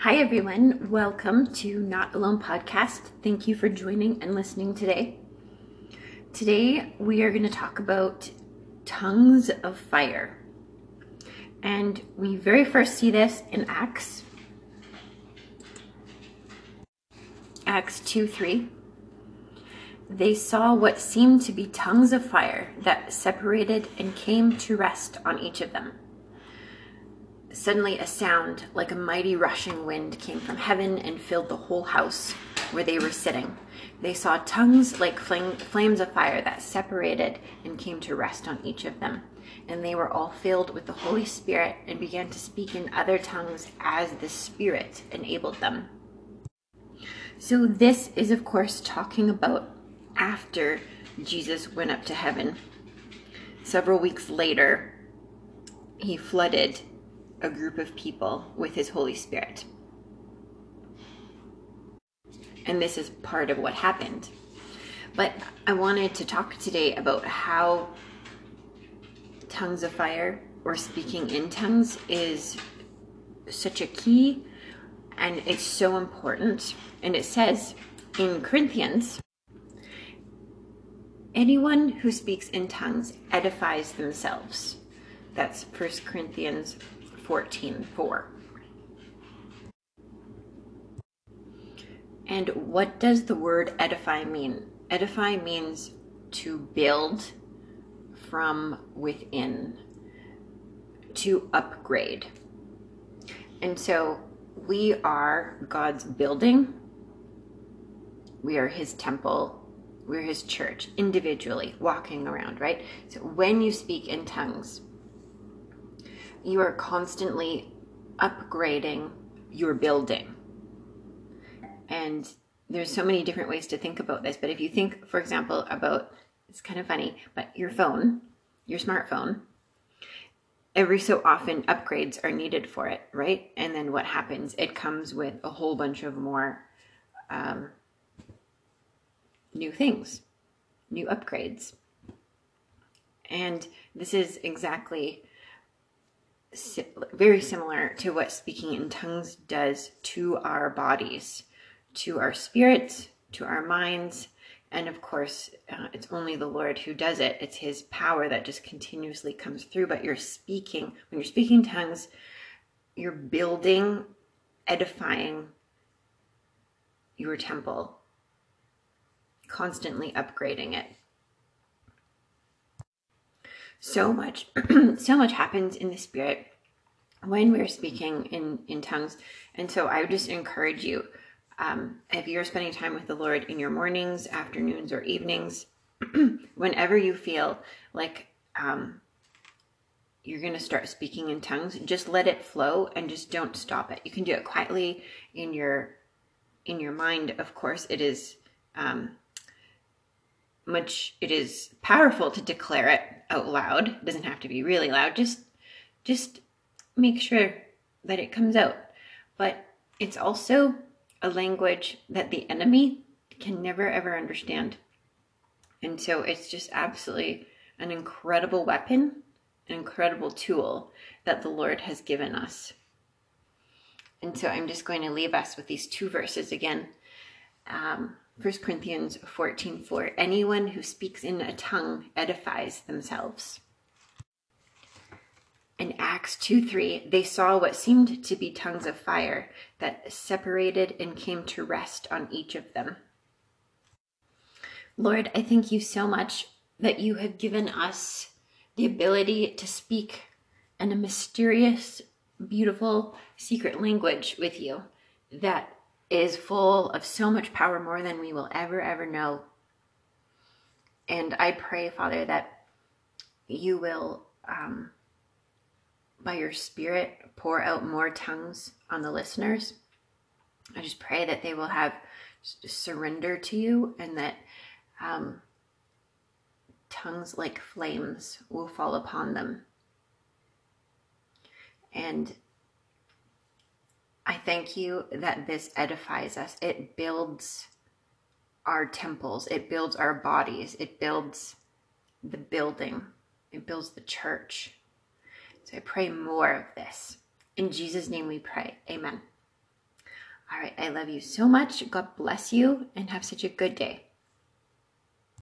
Hi, everyone. Welcome to Not Alone podcast. Thank you for joining and listening today. Today, we are going to talk about tongues of fire. And we very first see this in Acts. Acts 2 3. They saw what seemed to be tongues of fire that separated and came to rest on each of them. Suddenly, a sound like a mighty rushing wind came from heaven and filled the whole house where they were sitting. They saw tongues like flame, flames of fire that separated and came to rest on each of them. And they were all filled with the Holy Spirit and began to speak in other tongues as the Spirit enabled them. So, this is, of course, talking about after Jesus went up to heaven. Several weeks later, he flooded a group of people with his Holy Spirit. And this is part of what happened. But I wanted to talk today about how tongues of fire or speaking in tongues is such a key and it's so important. And it says in Corinthians, anyone who speaks in tongues edifies themselves. That's 1 Corinthians 14 4. And what does the word edify mean? Edify means to build from within, to upgrade. And so we are God's building, we are His temple, we're His church individually walking around, right? So when you speak in tongues, you are constantly upgrading your building. And there's so many different ways to think about this. But if you think, for example, about it's kind of funny, but your phone, your smartphone, every so often upgrades are needed for it, right? And then what happens? It comes with a whole bunch of more um, new things, new upgrades. And this is exactly very similar to what speaking in tongues does to our bodies, to our spirits, to our minds. And of course, uh, it's only the Lord who does it. It's His power that just continuously comes through. But you're speaking, when you're speaking tongues, you're building, edifying your temple, constantly upgrading it so much so much happens in the spirit when we're speaking in in tongues. And so i would just encourage you um, if you're spending time with the lord in your mornings afternoons or evenings whenever you feel like um, you're going to start speaking in tongues just let it flow and just don't stop it. You can do it quietly in your in your mind. Of course it is um, much it is powerful to declare it out loud. It doesn't have to be really loud. Just just make sure that it comes out. But it's also a language that the enemy can never ever understand. And so it's just absolutely an incredible weapon, an incredible tool that the Lord has given us. And so I'm just going to leave us with these two verses again. Um, 1 Corinthians 14 4 Anyone who speaks in a tongue edifies themselves. In Acts 2 3, they saw what seemed to be tongues of fire that separated and came to rest on each of them. Lord, I thank you so much that you have given us the ability to speak in a mysterious, beautiful, secret language with you that is full of so much power more than we will ever, ever know. And I pray, Father, that you will, um, by your Spirit, pour out more tongues on the listeners. I just pray that they will have surrender to you and that um, tongues like flames will fall upon them. And I thank you that this edifies us. It builds our temples, it builds our bodies, it builds the building, it builds the church. So I pray more of this. In Jesus' name we pray. Amen. All right, I love you so much. God bless you and have such a good day.